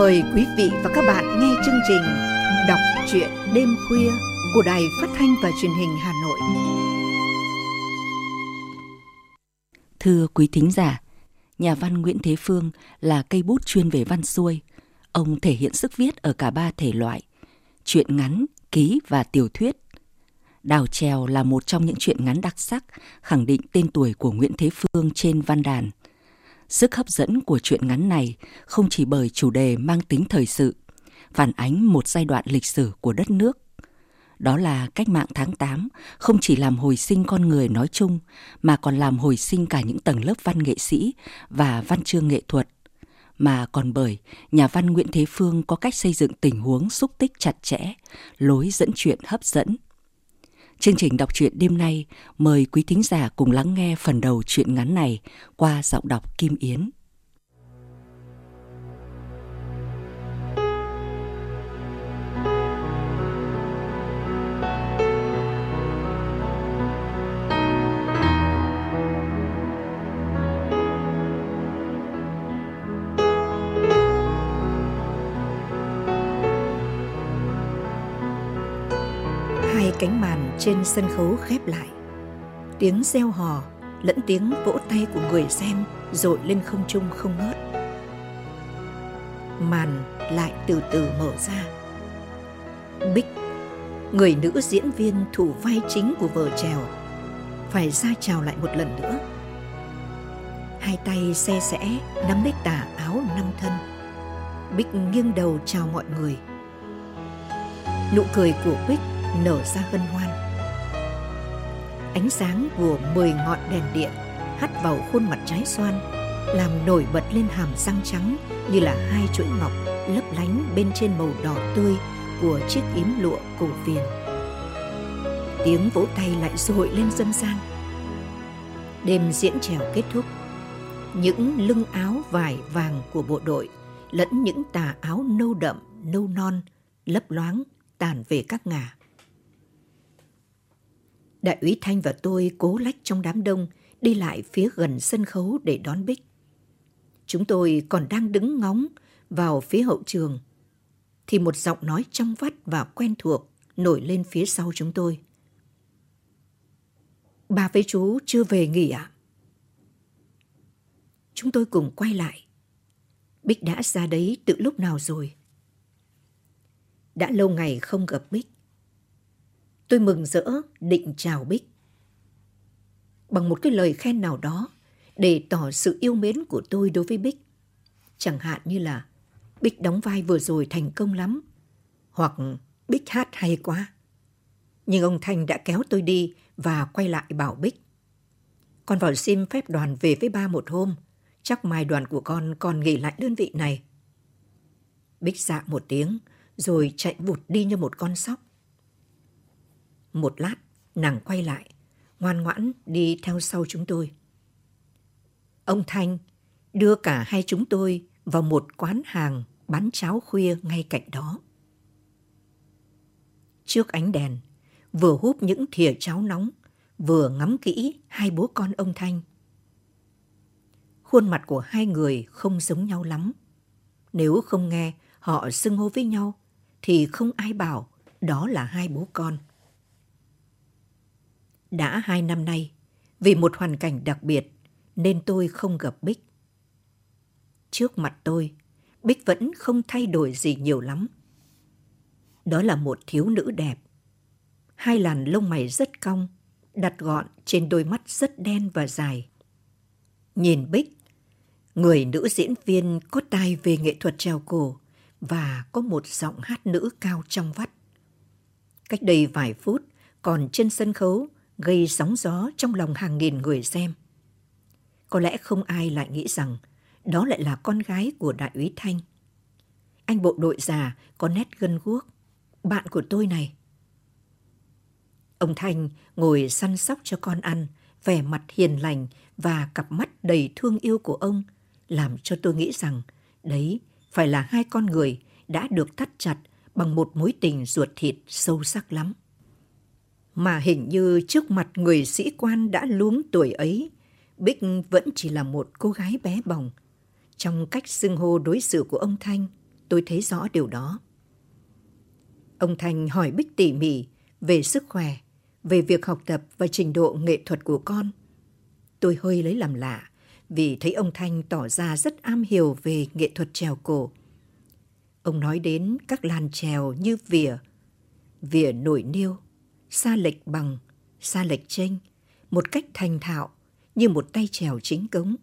Mời quý vị và các bạn nghe chương trình Đọc truyện đêm khuya của Đài Phát thanh và Truyền hình Hà Nội. Thưa quý thính giả, nhà văn Nguyễn Thế Phương là cây bút chuyên về văn xuôi. Ông thể hiện sức viết ở cả ba thể loại, truyện ngắn, ký và tiểu thuyết. Đào trèo là một trong những truyện ngắn đặc sắc, khẳng định tên tuổi của Nguyễn Thế Phương trên văn đàn. Sức hấp dẫn của truyện ngắn này không chỉ bởi chủ đề mang tính thời sự, phản ánh một giai đoạn lịch sử của đất nước. Đó là cách mạng tháng 8 không chỉ làm hồi sinh con người nói chung mà còn làm hồi sinh cả những tầng lớp văn nghệ sĩ và văn chương nghệ thuật mà còn bởi nhà văn Nguyễn Thế Phương có cách xây dựng tình huống xúc tích chặt chẽ, lối dẫn chuyện hấp dẫn. Chương trình đọc truyện đêm nay, mời quý thính giả cùng lắng nghe phần đầu truyện ngắn này qua giọng đọc Kim Yến. Hai cánh màn trên sân khấu khép lại. Tiếng reo hò lẫn tiếng vỗ tay của người xem dội lên không trung không ngớt. Màn lại từ từ mở ra. Bích, người nữ diễn viên thủ vai chính của vở trèo, phải ra chào lại một lần nữa. Hai tay xe sẽ nắm lấy tà áo năm thân. Bích nghiêng đầu chào mọi người. Nụ cười của Bích nở ra hân hoan. Ánh sáng của mười ngọn đèn điện hắt vào khuôn mặt trái xoan, làm nổi bật lên hàm răng trắng như là hai chuỗi ngọc lấp lánh bên trên màu đỏ tươi của chiếc yếm lụa cổ viền. Tiếng vỗ tay lại dội lên dân gian. Đêm diễn trèo kết thúc. Những lưng áo vải vàng của bộ đội lẫn những tà áo nâu đậm, nâu non, lấp loáng tàn về các ngả. Đại úy Thanh và tôi cố lách trong đám đông, đi lại phía gần sân khấu để đón Bích. Chúng tôi còn đang đứng ngóng vào phía hậu trường, thì một giọng nói trong vắt và quen thuộc nổi lên phía sau chúng tôi. Bà với chú chưa về nghỉ ạ? À? Chúng tôi cùng quay lại. Bích đã ra đấy từ lúc nào rồi? Đã lâu ngày không gặp Bích. Tôi mừng rỡ, định chào Bích. Bằng một cái lời khen nào đó, để tỏ sự yêu mến của tôi đối với Bích. Chẳng hạn như là, Bích đóng vai vừa rồi thành công lắm. Hoặc, Bích hát hay quá. Nhưng ông Thanh đã kéo tôi đi và quay lại bảo Bích. Con vào xin phép đoàn về với ba một hôm. Chắc mai đoàn của con còn nghỉ lại đơn vị này. Bích dạ một tiếng, rồi chạy vụt đi như một con sóc. Một lát, nàng quay lại, ngoan ngoãn đi theo sau chúng tôi. Ông Thanh đưa cả hai chúng tôi vào một quán hàng bán cháo khuya ngay cạnh đó. Trước ánh đèn, vừa húp những thìa cháo nóng, vừa ngắm kỹ hai bố con ông Thanh. Khuôn mặt của hai người không giống nhau lắm. Nếu không nghe họ xưng hô với nhau, thì không ai bảo đó là hai bố con. Đã hai năm nay, vì một hoàn cảnh đặc biệt nên tôi không gặp Bích. Trước mặt tôi, Bích vẫn không thay đổi gì nhiều lắm. Đó là một thiếu nữ đẹp. Hai làn lông mày rất cong, đặt gọn trên đôi mắt rất đen và dài. Nhìn Bích, người nữ diễn viên có tài về nghệ thuật treo cổ và có một giọng hát nữ cao trong vắt. Cách đây vài phút, còn trên sân khấu gây sóng gió trong lòng hàng nghìn người xem. Có lẽ không ai lại nghĩ rằng đó lại là con gái của đại úy Thanh. Anh bộ đội già có nét gân guốc, bạn của tôi này. Ông Thanh ngồi săn sóc cho con ăn, vẻ mặt hiền lành và cặp mắt đầy thương yêu của ông làm cho tôi nghĩ rằng đấy phải là hai con người đã được thắt chặt bằng một mối tình ruột thịt sâu sắc lắm. Mà hình như trước mặt người sĩ quan đã luống tuổi ấy, Bích vẫn chỉ là một cô gái bé bỏng. Trong cách xưng hô đối xử của ông Thanh, tôi thấy rõ điều đó. Ông Thanh hỏi Bích tỉ mỉ về sức khỏe, về việc học tập và trình độ nghệ thuật của con. Tôi hơi lấy làm lạ vì thấy ông Thanh tỏ ra rất am hiểu về nghệ thuật trèo cổ. Ông nói đến các làn trèo như vỉa, vỉa nổi niêu, xa lệch bằng, xa lệch chênh, một cách thành thạo như một tay trèo chính cống.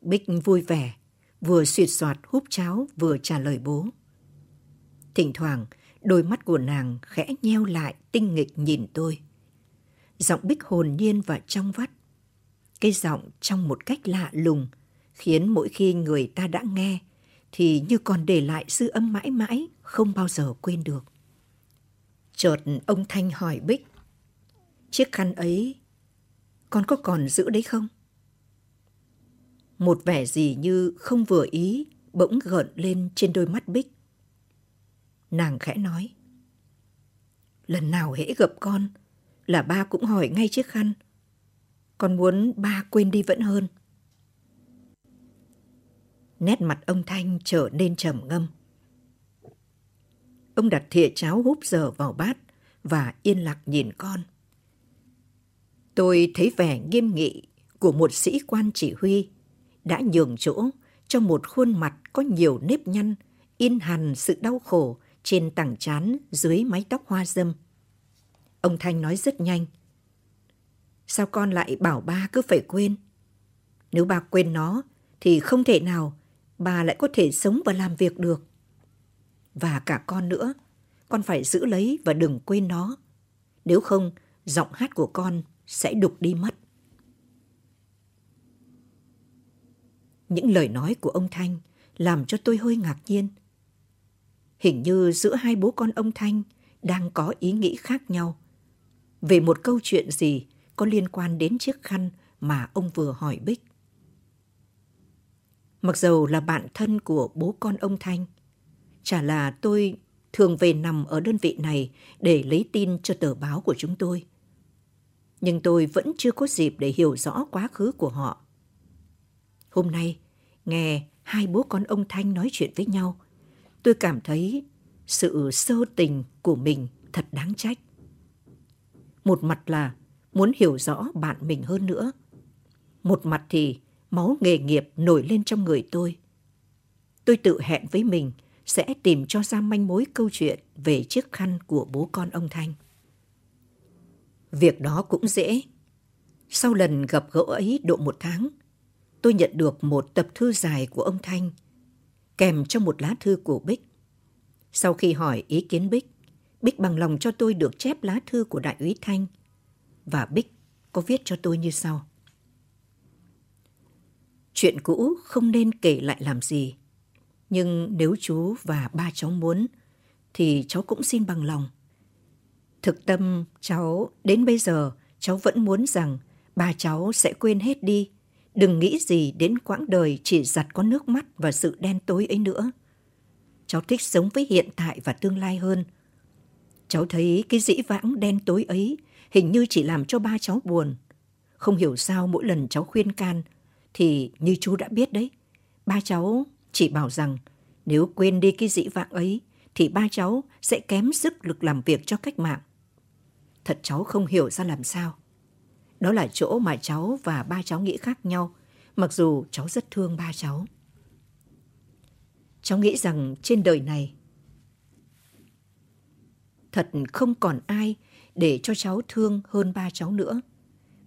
Bích vui vẻ, vừa suyệt soạt húp cháo vừa trả lời bố. Thỉnh thoảng, đôi mắt của nàng khẽ nheo lại tinh nghịch nhìn tôi. Giọng Bích hồn nhiên và trong vắt. Cái giọng trong một cách lạ lùng, khiến mỗi khi người ta đã nghe thì như còn để lại dư âm mãi mãi, không bao giờ quên được. Chợt ông Thanh hỏi Bích, chiếc khăn ấy con có còn giữ đấy không? Một vẻ gì như không vừa ý bỗng gợn lên trên đôi mắt Bích. Nàng khẽ nói. Lần nào hễ gặp con là ba cũng hỏi ngay chiếc khăn. Con muốn ba quên đi vẫn hơn. Nét mặt ông Thanh trở nên trầm ngâm. Ông đặt thìa cháo húp dở vào bát và yên lặng nhìn con. Tôi thấy vẻ nghiêm nghị của một sĩ quan chỉ huy đã nhường chỗ cho một khuôn mặt có nhiều nếp nhăn, in hằn sự đau khổ trên tảng trán dưới mái tóc hoa dâm. Ông Thanh nói rất nhanh. Sao con lại bảo ba cứ phải quên? Nếu ba quên nó thì không thể nào bà lại có thể sống và làm việc được. Và cả con nữa, con phải giữ lấy và đừng quên nó. Nếu không, giọng hát của con sẽ đục đi mất. Những lời nói của ông Thanh làm cho tôi hơi ngạc nhiên. Hình như giữa hai bố con ông Thanh đang có ý nghĩ khác nhau về một câu chuyện gì có liên quan đến chiếc khăn mà ông vừa hỏi Bích. Mặc dầu là bạn thân của bố con ông Thanh, chả là tôi thường về nằm ở đơn vị này để lấy tin cho tờ báo của chúng tôi. Nhưng tôi vẫn chưa có dịp để hiểu rõ quá khứ của họ. Hôm nay, nghe hai bố con ông Thanh nói chuyện với nhau, tôi cảm thấy sự sơ tình của mình thật đáng trách. Một mặt là muốn hiểu rõ bạn mình hơn nữa. Một mặt thì máu nghề nghiệp nổi lên trong người tôi. Tôi tự hẹn với mình sẽ tìm cho ra manh mối câu chuyện về chiếc khăn của bố con ông Thanh. Việc đó cũng dễ. Sau lần gặp gỡ ấy độ một tháng, tôi nhận được một tập thư dài của ông Thanh, kèm cho một lá thư của Bích. Sau khi hỏi ý kiến Bích, Bích bằng lòng cho tôi được chép lá thư của đại úy Thanh, và Bích có viết cho tôi như sau. Chuyện cũ không nên kể lại làm gì. Nhưng nếu chú và ba cháu muốn, thì cháu cũng xin bằng lòng. Thực tâm cháu đến bây giờ cháu vẫn muốn rằng ba cháu sẽ quên hết đi. Đừng nghĩ gì đến quãng đời chỉ giặt có nước mắt và sự đen tối ấy nữa. Cháu thích sống với hiện tại và tương lai hơn. Cháu thấy cái dĩ vãng đen tối ấy hình như chỉ làm cho ba cháu buồn. Không hiểu sao mỗi lần cháu khuyên can thì như chú đã biết đấy, ba cháu chỉ bảo rằng nếu quên đi cái dĩ vãng ấy thì ba cháu sẽ kém sức lực làm việc cho cách mạng. Thật cháu không hiểu ra làm sao. Đó là chỗ mà cháu và ba cháu nghĩ khác nhau, mặc dù cháu rất thương ba cháu. Cháu nghĩ rằng trên đời này thật không còn ai để cho cháu thương hơn ba cháu nữa.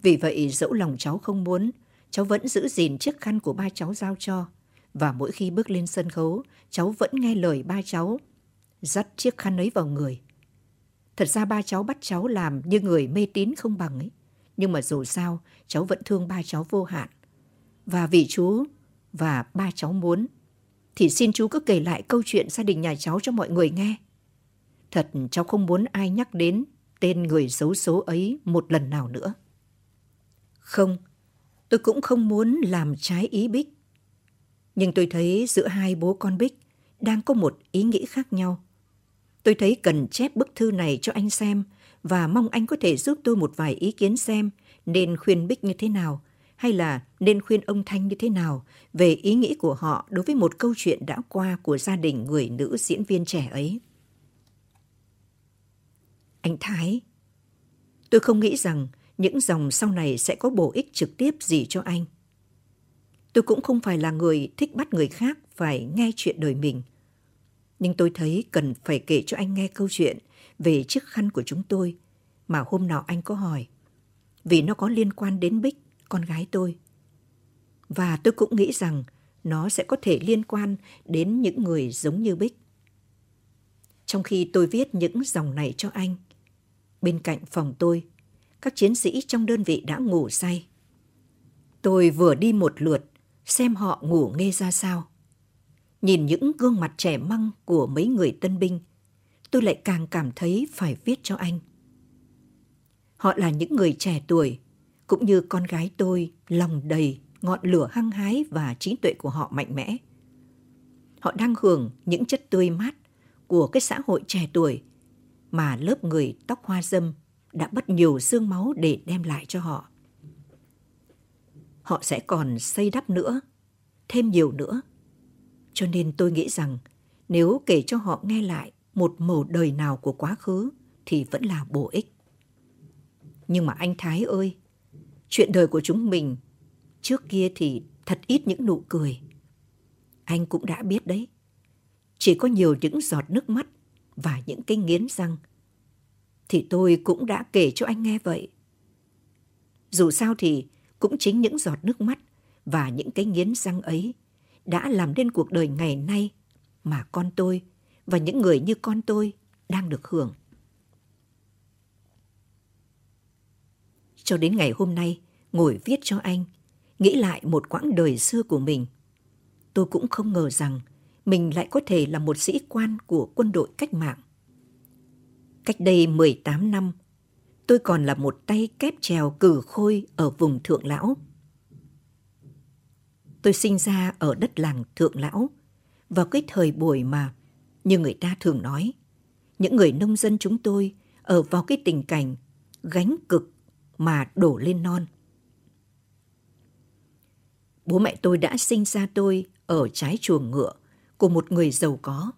Vì vậy dẫu lòng cháu không muốn, cháu vẫn giữ gìn chiếc khăn của ba cháu giao cho. Và mỗi khi bước lên sân khấu, cháu vẫn nghe lời ba cháu, dắt chiếc khăn ấy vào người. Thật ra ba cháu bắt cháu làm như người mê tín không bằng ấy. Nhưng mà dù sao, cháu vẫn thương ba cháu vô hạn. Và vì chú và ba cháu muốn, thì xin chú cứ kể lại câu chuyện gia đình nhà cháu cho mọi người nghe. Thật cháu không muốn ai nhắc đến tên người xấu số ấy một lần nào nữa. Không, Tôi cũng không muốn làm trái ý Bích. Nhưng tôi thấy giữa hai bố con Bích đang có một ý nghĩ khác nhau. Tôi thấy cần chép bức thư này cho anh xem và mong anh có thể giúp tôi một vài ý kiến xem nên khuyên Bích như thế nào hay là nên khuyên ông Thanh như thế nào về ý nghĩ của họ đối với một câu chuyện đã qua của gia đình người nữ diễn viên trẻ ấy. Anh Thái, tôi không nghĩ rằng những dòng sau này sẽ có bổ ích trực tiếp gì cho anh. Tôi cũng không phải là người thích bắt người khác phải nghe chuyện đời mình. Nhưng tôi thấy cần phải kể cho anh nghe câu chuyện về chiếc khăn của chúng tôi mà hôm nào anh có hỏi. Vì nó có liên quan đến Bích, con gái tôi. Và tôi cũng nghĩ rằng nó sẽ có thể liên quan đến những người giống như Bích. Trong khi tôi viết những dòng này cho anh, bên cạnh phòng tôi, các chiến sĩ trong đơn vị đã ngủ say. Tôi vừa đi một lượt, xem họ ngủ nghe ra sao. Nhìn những gương mặt trẻ măng của mấy người tân binh, tôi lại càng cảm thấy phải viết cho anh. Họ là những người trẻ tuổi, cũng như con gái tôi lòng đầy ngọn lửa hăng hái và trí tuệ của họ mạnh mẽ. Họ đang hưởng những chất tươi mát của cái xã hội trẻ tuổi mà lớp người tóc hoa dâm đã bất nhiều xương máu để đem lại cho họ. Họ sẽ còn xây đắp nữa, thêm nhiều nữa. Cho nên tôi nghĩ rằng nếu kể cho họ nghe lại một màu đời nào của quá khứ thì vẫn là bổ ích. Nhưng mà anh Thái ơi, chuyện đời của chúng mình trước kia thì thật ít những nụ cười. Anh cũng đã biết đấy. Chỉ có nhiều những giọt nước mắt và những cái nghiến răng. Thì tôi cũng đã kể cho anh nghe vậy. Dù sao thì cũng chính những giọt nước mắt và những cái nghiến răng ấy đã làm nên cuộc đời ngày nay mà con tôi và những người như con tôi đang được hưởng. Cho đến ngày hôm nay, ngồi viết cho anh, nghĩ lại một quãng đời xưa của mình. Tôi cũng không ngờ rằng mình lại có thể là một sĩ quan của quân đội cách mạng. Cách đây 18 năm, tôi còn là một tay kép trèo cử khôi ở vùng Thượng Lão. Tôi sinh ra ở đất làng Thượng Lão, vào cái thời buổi mà, như người ta thường nói, những người nông dân chúng tôi ở vào cái tình cảnh gánh cực mà đổ lên non. Bố mẹ tôi đã sinh ra tôi ở trái chuồng ngựa của một người giàu có.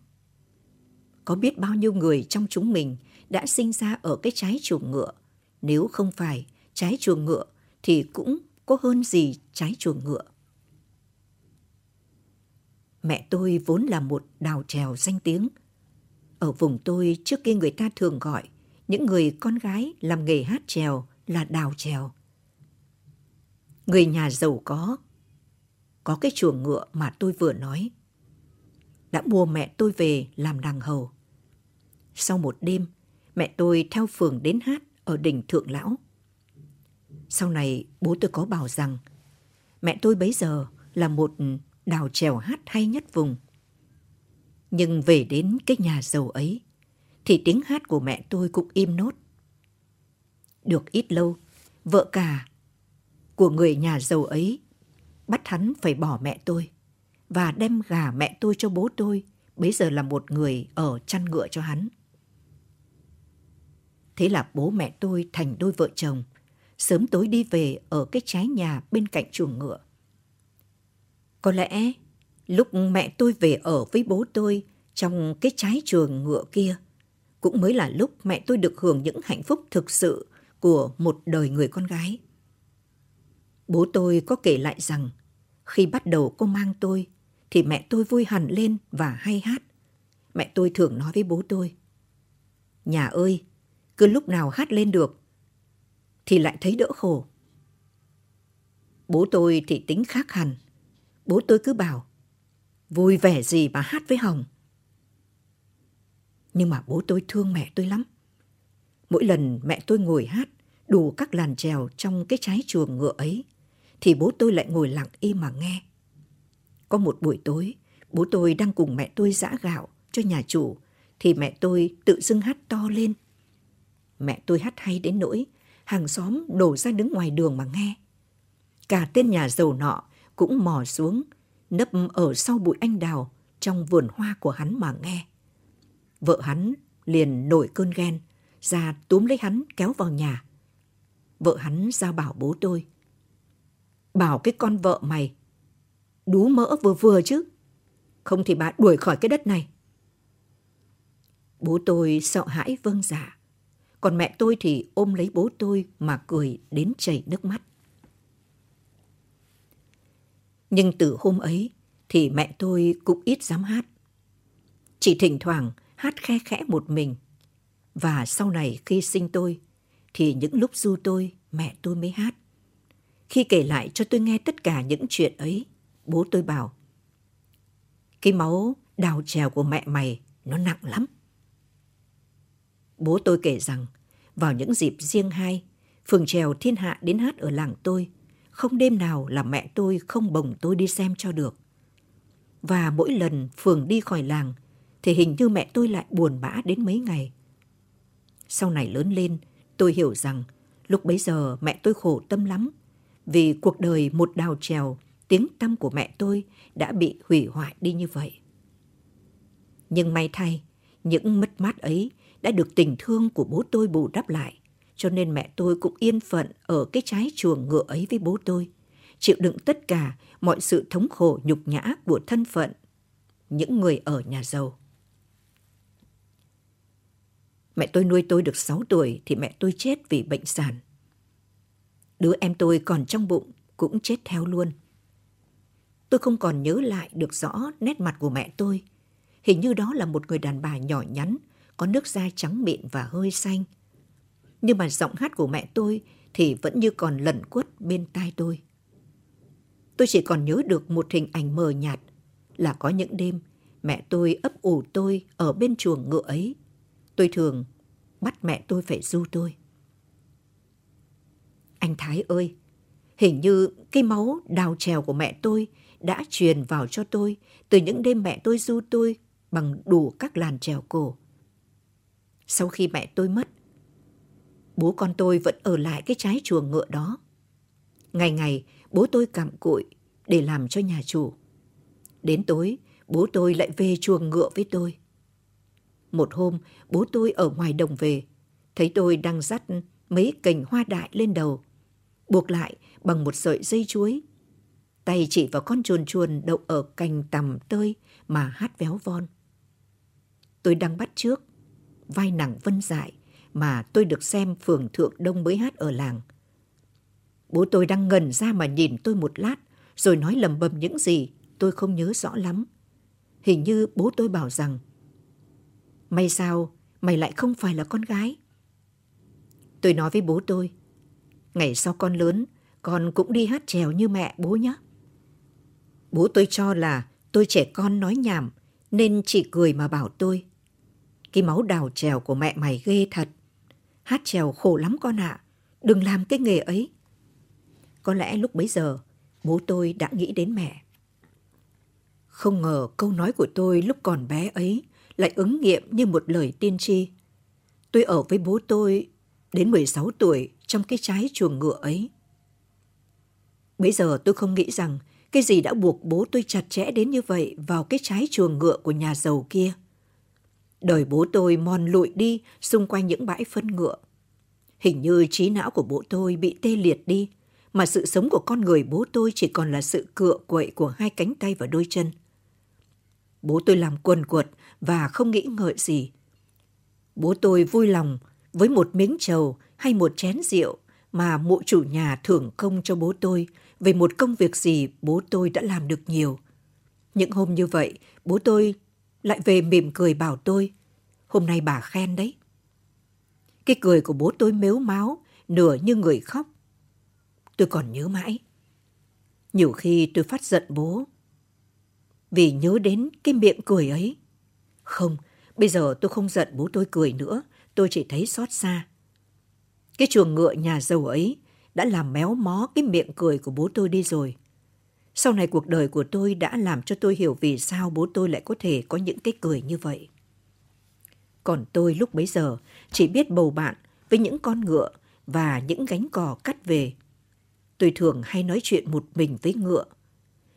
Có biết bao nhiêu người trong chúng mình đã sinh ra ở cái trái chuồng ngựa. Nếu không phải trái chuồng ngựa thì cũng có hơn gì trái chuồng ngựa. Mẹ tôi vốn là một đào trèo danh tiếng. Ở vùng tôi trước kia người ta thường gọi những người con gái làm nghề hát trèo là đào trèo. Người nhà giàu có, có cái chuồng ngựa mà tôi vừa nói. Đã mua mẹ tôi về làm đàng hầu. Sau một đêm, mẹ tôi theo phường đến hát ở đỉnh Thượng Lão. Sau này bố tôi có bảo rằng mẹ tôi bấy giờ là một đào trèo hát hay nhất vùng. Nhưng về đến cái nhà giàu ấy, thì tiếng hát của mẹ tôi cũng im nốt. Được ít lâu, vợ cả của người nhà giàu ấy bắt hắn phải bỏ mẹ tôi và đem gà mẹ tôi cho bố tôi, bấy giờ là một người ở chăn ngựa cho hắn. Thế là bố mẹ tôi thành đôi vợ chồng, sớm tối đi về ở cái trái nhà bên cạnh chuồng ngựa. Có lẽ lúc mẹ tôi về ở với bố tôi trong cái trái chuồng ngựa kia, cũng mới là lúc mẹ tôi được hưởng những hạnh phúc thực sự của một đời người con gái. Bố tôi có kể lại rằng khi bắt đầu cô mang tôi thì mẹ tôi vui hẳn lên và hay hát. Mẹ tôi thường nói với bố tôi. Nhà ơi, cứ lúc nào hát lên được thì lại thấy đỡ khổ. Bố tôi thì tính khác hẳn. Bố tôi cứ bảo, vui vẻ gì mà hát với Hồng. Nhưng mà bố tôi thương mẹ tôi lắm. Mỗi lần mẹ tôi ngồi hát đủ các làn trèo trong cái trái chuồng ngựa ấy, thì bố tôi lại ngồi lặng im mà nghe. Có một buổi tối, bố tôi đang cùng mẹ tôi giã gạo cho nhà chủ, thì mẹ tôi tự dưng hát to lên. Mẹ tôi hát hay đến nỗi, hàng xóm đổ ra đứng ngoài đường mà nghe. Cả tên nhà giàu nọ cũng mò xuống, nấp ở sau bụi anh đào trong vườn hoa của hắn mà nghe. Vợ hắn liền nổi cơn ghen, ra túm lấy hắn kéo vào nhà. Vợ hắn ra bảo bố tôi. bảo cái con vợ mày đú mỡ vừa vừa chứ. Không thì bà đuổi khỏi cái đất này. Bố tôi sợ hãi vâng giả. Còn mẹ tôi thì ôm lấy bố tôi mà cười đến chảy nước mắt. Nhưng từ hôm ấy thì mẹ tôi cũng ít dám hát. Chỉ thỉnh thoảng hát khe khẽ một mình. Và sau này khi sinh tôi thì những lúc du tôi mẹ tôi mới hát. Khi kể lại cho tôi nghe tất cả những chuyện ấy, bố tôi bảo Cái máu đào trèo của mẹ mày nó nặng lắm. Bố tôi kể rằng vào những dịp riêng hai, phường trèo thiên hạ đến hát ở làng tôi, không đêm nào là mẹ tôi không bồng tôi đi xem cho được. Và mỗi lần phường đi khỏi làng thì hình như mẹ tôi lại buồn bã đến mấy ngày. Sau này lớn lên, tôi hiểu rằng lúc bấy giờ mẹ tôi khổ tâm lắm vì cuộc đời một đào trèo, tiếng tăm của mẹ tôi đã bị hủy hoại đi như vậy. Nhưng may thay, những mất mát ấy đã được tình thương của bố tôi bù đắp lại, cho nên mẹ tôi cũng yên phận ở cái trái chuồng ngựa ấy với bố tôi, chịu đựng tất cả mọi sự thống khổ nhục nhã của thân phận những người ở nhà giàu. Mẹ tôi nuôi tôi được 6 tuổi thì mẹ tôi chết vì bệnh sản. Đứa em tôi còn trong bụng cũng chết theo luôn. Tôi không còn nhớ lại được rõ nét mặt của mẹ tôi. Hình như đó là một người đàn bà nhỏ nhắn, có nước da trắng mịn và hơi xanh. Nhưng mà giọng hát của mẹ tôi thì vẫn như còn lẩn quất bên tai tôi. Tôi chỉ còn nhớ được một hình ảnh mờ nhạt là có những đêm mẹ tôi ấp ủ tôi ở bên chuồng ngựa ấy. Tôi thường bắt mẹ tôi phải du tôi. Anh Thái ơi, hình như cái máu đào trèo của mẹ tôi đã truyền vào cho tôi từ những đêm mẹ tôi du tôi bằng đủ các làn trèo cổ. Sau khi mẹ tôi mất, bố con tôi vẫn ở lại cái trái chuồng ngựa đó. Ngày ngày, bố tôi cặm cụi để làm cho nhà chủ. Đến tối, bố tôi lại về chuồng ngựa với tôi. Một hôm, bố tôi ở ngoài đồng về, thấy tôi đang dắt mấy cành hoa đại lên đầu, buộc lại bằng một sợi dây chuối. Tay chỉ vào con chuồn chuồn đậu ở cành tầm tơi mà hát véo von. Tôi đang bắt trước vai nàng vân dại mà tôi được xem phường Thượng Đông mới hát ở làng. Bố tôi đang ngần ra mà nhìn tôi một lát, rồi nói lầm bầm những gì tôi không nhớ rõ lắm. Hình như bố tôi bảo rằng, May sao, mày lại không phải là con gái? Tôi nói với bố tôi, ngày sau con lớn, con cũng đi hát trèo như mẹ bố nhé. Bố tôi cho là tôi trẻ con nói nhảm, nên chỉ cười mà bảo tôi. Cái máu đào trèo của mẹ mày ghê thật. Hát trèo khổ lắm con ạ. Đừng làm cái nghề ấy. Có lẽ lúc bấy giờ, bố tôi đã nghĩ đến mẹ. Không ngờ câu nói của tôi lúc còn bé ấy lại ứng nghiệm như một lời tiên tri. Tôi ở với bố tôi đến 16 tuổi trong cái trái chuồng ngựa ấy. Bây giờ tôi không nghĩ rằng cái gì đã buộc bố tôi chặt chẽ đến như vậy vào cái trái chuồng ngựa của nhà giàu kia. Đời bố tôi mòn lụi đi xung quanh những bãi phân ngựa. Hình như trí não của bố tôi bị tê liệt đi, mà sự sống của con người bố tôi chỉ còn là sự cựa quậy của hai cánh tay và đôi chân. Bố tôi làm quần quật và không nghĩ ngợi gì. Bố tôi vui lòng với một miếng trầu hay một chén rượu mà mụ chủ nhà thưởng công cho bố tôi về một công việc gì bố tôi đã làm được nhiều. Những hôm như vậy, bố tôi lại về mỉm cười bảo tôi, hôm nay bà khen đấy. Cái cười của bố tôi mếu máu, nửa như người khóc. Tôi còn nhớ mãi. Nhiều khi tôi phát giận bố. Vì nhớ đến cái miệng cười ấy. Không, bây giờ tôi không giận bố tôi cười nữa, tôi chỉ thấy xót xa. Cái chuồng ngựa nhà giàu ấy đã làm méo mó cái miệng cười của bố tôi đi rồi. Sau này cuộc đời của tôi đã làm cho tôi hiểu vì sao bố tôi lại có thể có những cái cười như vậy. Còn tôi lúc bấy giờ chỉ biết bầu bạn với những con ngựa và những gánh cò cắt về. Tôi thường hay nói chuyện một mình với ngựa.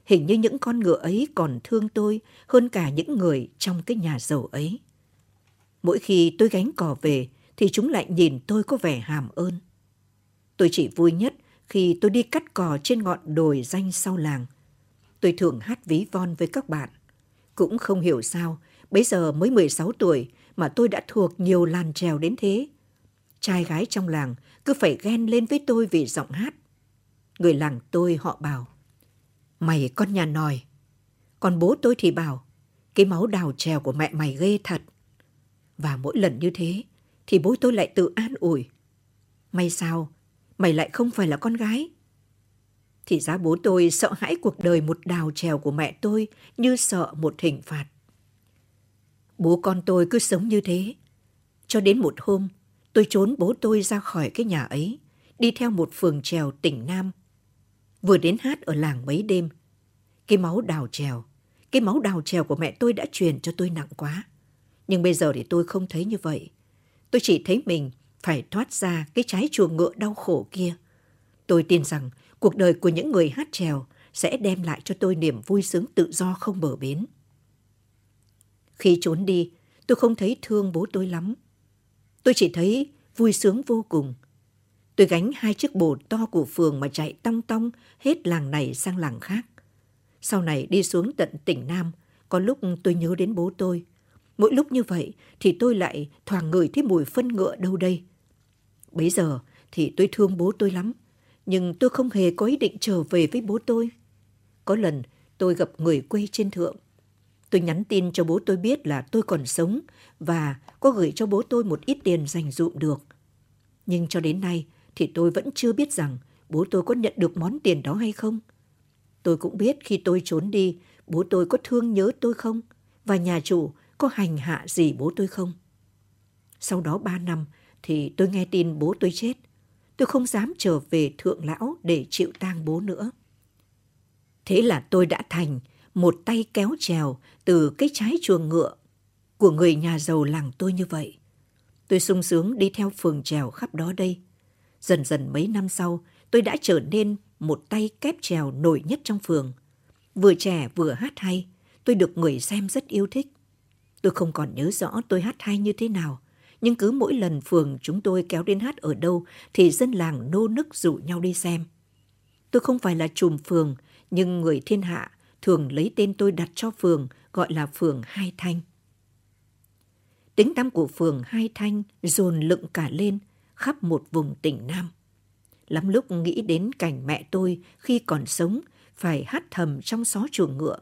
Hình như những con ngựa ấy còn thương tôi hơn cả những người trong cái nhà giàu ấy. Mỗi khi tôi gánh cò về thì chúng lại nhìn tôi có vẻ hàm ơn. Tôi chỉ vui nhất khi tôi đi cắt cỏ trên ngọn đồi danh sau làng. Tôi thường hát ví von với các bạn. Cũng không hiểu sao, bấy giờ mới 16 tuổi mà tôi đã thuộc nhiều làn trèo đến thế. Trai gái trong làng cứ phải ghen lên với tôi vì giọng hát. Người làng tôi họ bảo, mày con nhà nòi. Còn bố tôi thì bảo, cái máu đào trèo của mẹ mày ghê thật. Và mỗi lần như thế, thì bố tôi lại tự an ủi. May sao, mày lại không phải là con gái. Thì ra bố tôi sợ hãi cuộc đời một đào trèo của mẹ tôi như sợ một hình phạt. Bố con tôi cứ sống như thế. Cho đến một hôm, tôi trốn bố tôi ra khỏi cái nhà ấy, đi theo một phường trèo tỉnh Nam. Vừa đến hát ở làng mấy đêm, cái máu đào trèo, cái máu đào trèo của mẹ tôi đã truyền cho tôi nặng quá. Nhưng bây giờ thì tôi không thấy như vậy. Tôi chỉ thấy mình phải thoát ra cái trái chuồng ngựa đau khổ kia. Tôi tin rằng cuộc đời của những người hát trèo sẽ đem lại cho tôi niềm vui sướng tự do không bờ bến. Khi trốn đi, tôi không thấy thương bố tôi lắm. Tôi chỉ thấy vui sướng vô cùng. Tôi gánh hai chiếc bồ to của phường mà chạy tong tong hết làng này sang làng khác. Sau này đi xuống tận tỉnh Nam, có lúc tôi nhớ đến bố tôi. Mỗi lúc như vậy thì tôi lại thoảng ngửi thấy mùi phân ngựa đâu đây. Bấy giờ thì tôi thương bố tôi lắm, nhưng tôi không hề có ý định trở về với bố tôi. Có lần tôi gặp người quê trên thượng. Tôi nhắn tin cho bố tôi biết là tôi còn sống và có gửi cho bố tôi một ít tiền dành dụm được. Nhưng cho đến nay thì tôi vẫn chưa biết rằng bố tôi có nhận được món tiền đó hay không. Tôi cũng biết khi tôi trốn đi, bố tôi có thương nhớ tôi không? Và nhà chủ có hành hạ gì bố tôi không? Sau đó ba năm thì tôi nghe tin bố tôi chết. Tôi không dám trở về thượng lão để chịu tang bố nữa. Thế là tôi đã thành một tay kéo trèo từ cái trái chuồng ngựa của người nhà giàu làng tôi như vậy. Tôi sung sướng đi theo phường trèo khắp đó đây. Dần dần mấy năm sau, tôi đã trở nên một tay kép trèo nổi nhất trong phường. Vừa trẻ vừa hát hay, tôi được người xem rất yêu thích. Tôi không còn nhớ rõ tôi hát hay như thế nào, nhưng cứ mỗi lần phường chúng tôi kéo đến hát ở đâu thì dân làng nô nức rủ nhau đi xem. Tôi không phải là trùm phường, nhưng người thiên hạ thường lấy tên tôi đặt cho phường gọi là phường Hai Thanh. Tính tăm của phường Hai Thanh dồn lựng cả lên khắp một vùng tỉnh Nam. Lắm lúc nghĩ đến cảnh mẹ tôi khi còn sống phải hát thầm trong xó chuồng ngựa.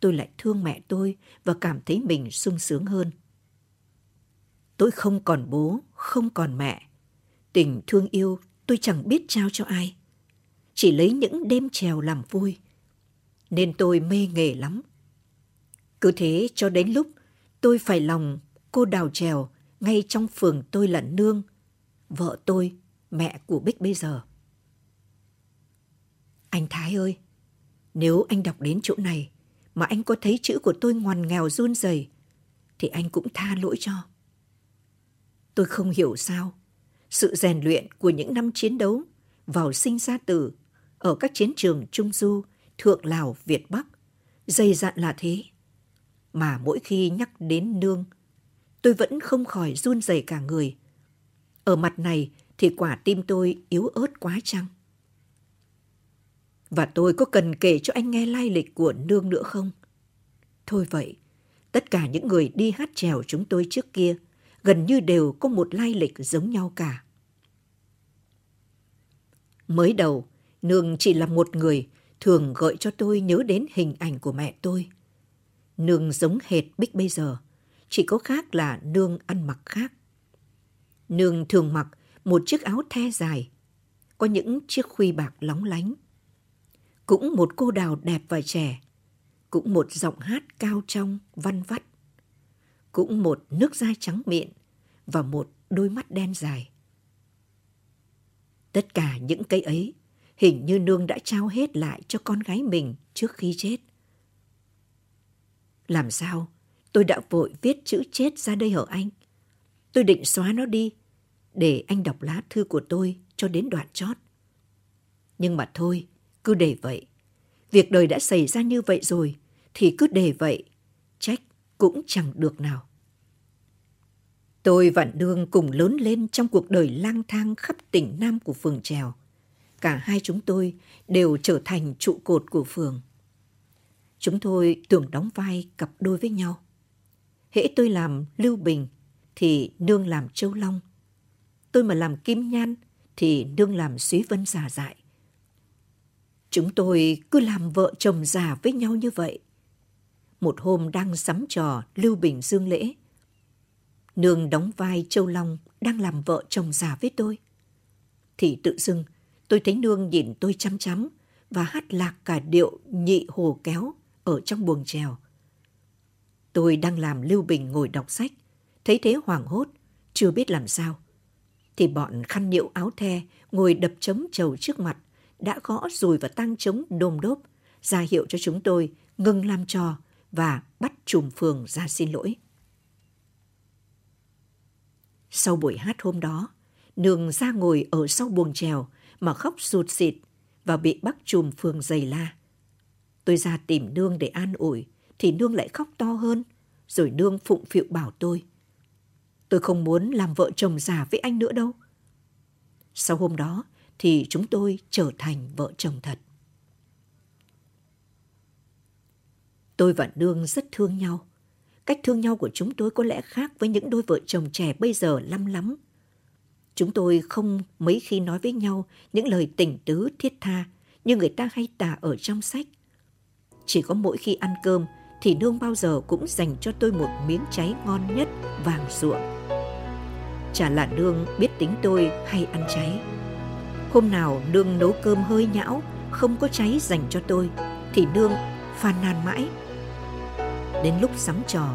Tôi lại thương mẹ tôi và cảm thấy mình sung sướng hơn. Tôi không còn bố, không còn mẹ. Tình thương yêu tôi chẳng biết trao cho ai. Chỉ lấy những đêm trèo làm vui. Nên tôi mê nghề lắm. Cứ thế cho đến lúc tôi phải lòng cô đào trèo ngay trong phường tôi là nương. Vợ tôi mẹ của Bích bây giờ. Anh Thái ơi, nếu anh đọc đến chỗ này mà anh có thấy chữ của tôi ngoằn nghèo run rẩy thì anh cũng tha lỗi cho. Tôi không hiểu sao sự rèn luyện của những năm chiến đấu vào sinh ra tử ở các chiến trường Trung Du, Thượng Lào, Việt Bắc dày dặn là thế. Mà mỗi khi nhắc đến nương, tôi vẫn không khỏi run rẩy cả người. Ở mặt này thì quả tim tôi yếu ớt quá chăng? Và tôi có cần kể cho anh nghe lai lịch của nương nữa không? Thôi vậy, tất cả những người đi hát trèo chúng tôi trước kia gần như đều có một lai lịch giống nhau cả. Mới đầu, nương chỉ là một người thường gợi cho tôi nhớ đến hình ảnh của mẹ tôi. Nương giống hệt Bích bây giờ, chỉ có khác là nương ăn mặc khác. Nương thường mặc một chiếc áo the dài, có những chiếc khuy bạc lóng lánh. Cũng một cô đào đẹp và trẻ, cũng một giọng hát cao trong, văn vắt. Cũng một nước da trắng mịn và một đôi mắt đen dài. Tất cả những cây ấy hình như nương đã trao hết lại cho con gái mình trước khi chết. Làm sao tôi đã vội viết chữ chết ra đây hở anh? Tôi định xóa nó đi để anh đọc lá thư của tôi cho đến đoạn chót. Nhưng mà thôi, cứ để vậy. Việc đời đã xảy ra như vậy rồi, thì cứ để vậy, trách cũng chẳng được nào. Tôi và Nương cùng lớn lên trong cuộc đời lang thang khắp tỉnh Nam của phường Trèo. cả hai chúng tôi đều trở thành trụ cột của phường. Chúng tôi tưởng đóng vai cặp đôi với nhau. Hễ tôi làm Lưu Bình thì nương làm Châu Long. Tôi mà làm Kim Nhan thì nương làm Suý Vân già dại. Chúng tôi cứ làm vợ chồng già với nhau như vậy. Một hôm đang sắm trò Lưu Bình Dương lễ. Nương đóng vai Châu Long đang làm vợ chồng già với tôi. Thì tự dưng tôi thấy Nương nhìn tôi chăm chăm và hát lạc cả điệu nhị hồ kéo ở trong buồng trèo. Tôi đang làm Lưu Bình ngồi đọc sách, thấy thế hoảng hốt, chưa biết làm sao. Thì bọn khăn điệu áo the ngồi đập trống trầu trước mặt, đã gõ rùi và tăng trống đôm đốp, ra hiệu cho chúng tôi ngừng làm trò và bắt trùm phường ra xin lỗi. Sau buổi hát hôm đó, Nương ra ngồi ở sau buồng trèo mà khóc sụt xịt và bị bác trùm phường giày la. Tôi ra tìm Nương để an ủi, thì Nương lại khóc to hơn, rồi Nương phụng phịu bảo tôi. Tôi không muốn làm vợ chồng già với anh nữa đâu. Sau hôm đó thì chúng tôi trở thành vợ chồng thật. Tôi và Nương rất thương nhau. Cách thương nhau của chúng tôi có lẽ khác với những đôi vợ chồng trẻ bây giờ lắm lắm. Chúng tôi không mấy khi nói với nhau những lời tình tứ thiết tha như người ta hay tả ở trong sách. Chỉ có mỗi khi ăn cơm thì nương bao giờ cũng dành cho tôi một miếng cháy ngon nhất vàng ruộng. Chả là nương biết tính tôi hay ăn cháy. Hôm nào nương nấu cơm hơi nhão, không có cháy dành cho tôi, thì nương phàn nàn mãi. Đến lúc sắm trò,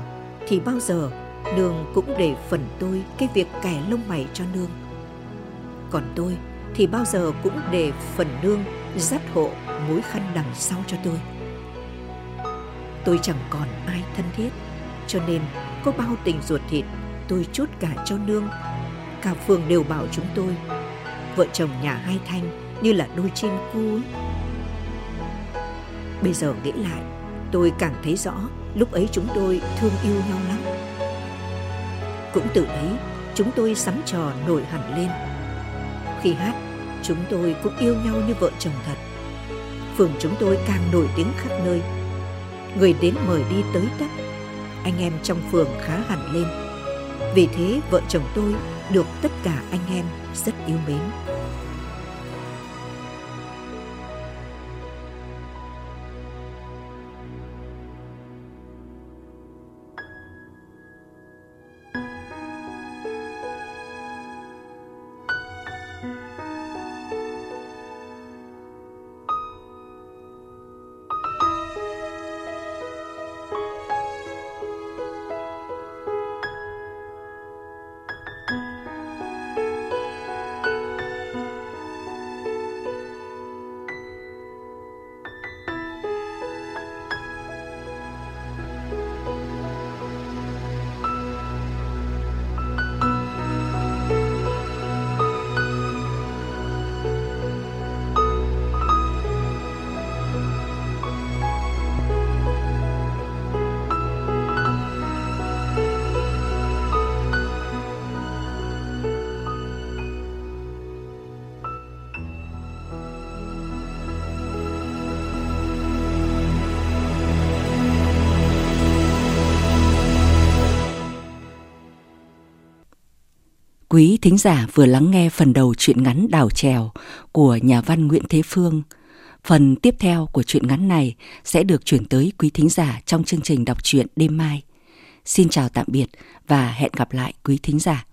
thì bao giờ nương cũng để phần tôi cái việc kẻ lông mày cho nương. Còn tôi thì bao giờ cũng để phần nương dắt hộ mối khăn đằng sau cho tôi tôi chẳng còn ai thân thiết cho nên có bao tình ruột thịt tôi chốt cả cho nương cả phường đều bảo chúng tôi vợ chồng nhà hai thanh như là đôi chim cu ấy. bây giờ nghĩ lại tôi càng thấy rõ lúc ấy chúng tôi thương yêu nhau lắm. Cũng từ đấy chúng tôi sắm trò nổi hẳn lên. Khi hát, chúng tôi cũng yêu nhau như vợ chồng thật. Phường chúng tôi càng nổi tiếng khắp nơi. Người đến mời đi tới tấp. Anh em trong phường khá hẳn lên. Vì thế vợ chồng tôi được tất cả anh em rất yêu mến. Quý thính giả vừa lắng nghe phần đầu truyện ngắn Đào Trèo của nhà văn Nguyễn Thế Phương. Phần tiếp theo của truyện ngắn này sẽ được chuyển tới quý thính giả trong chương trình đọc truyện đêm mai. Xin chào tạm biệt và hẹn gặp lại quý thính giả.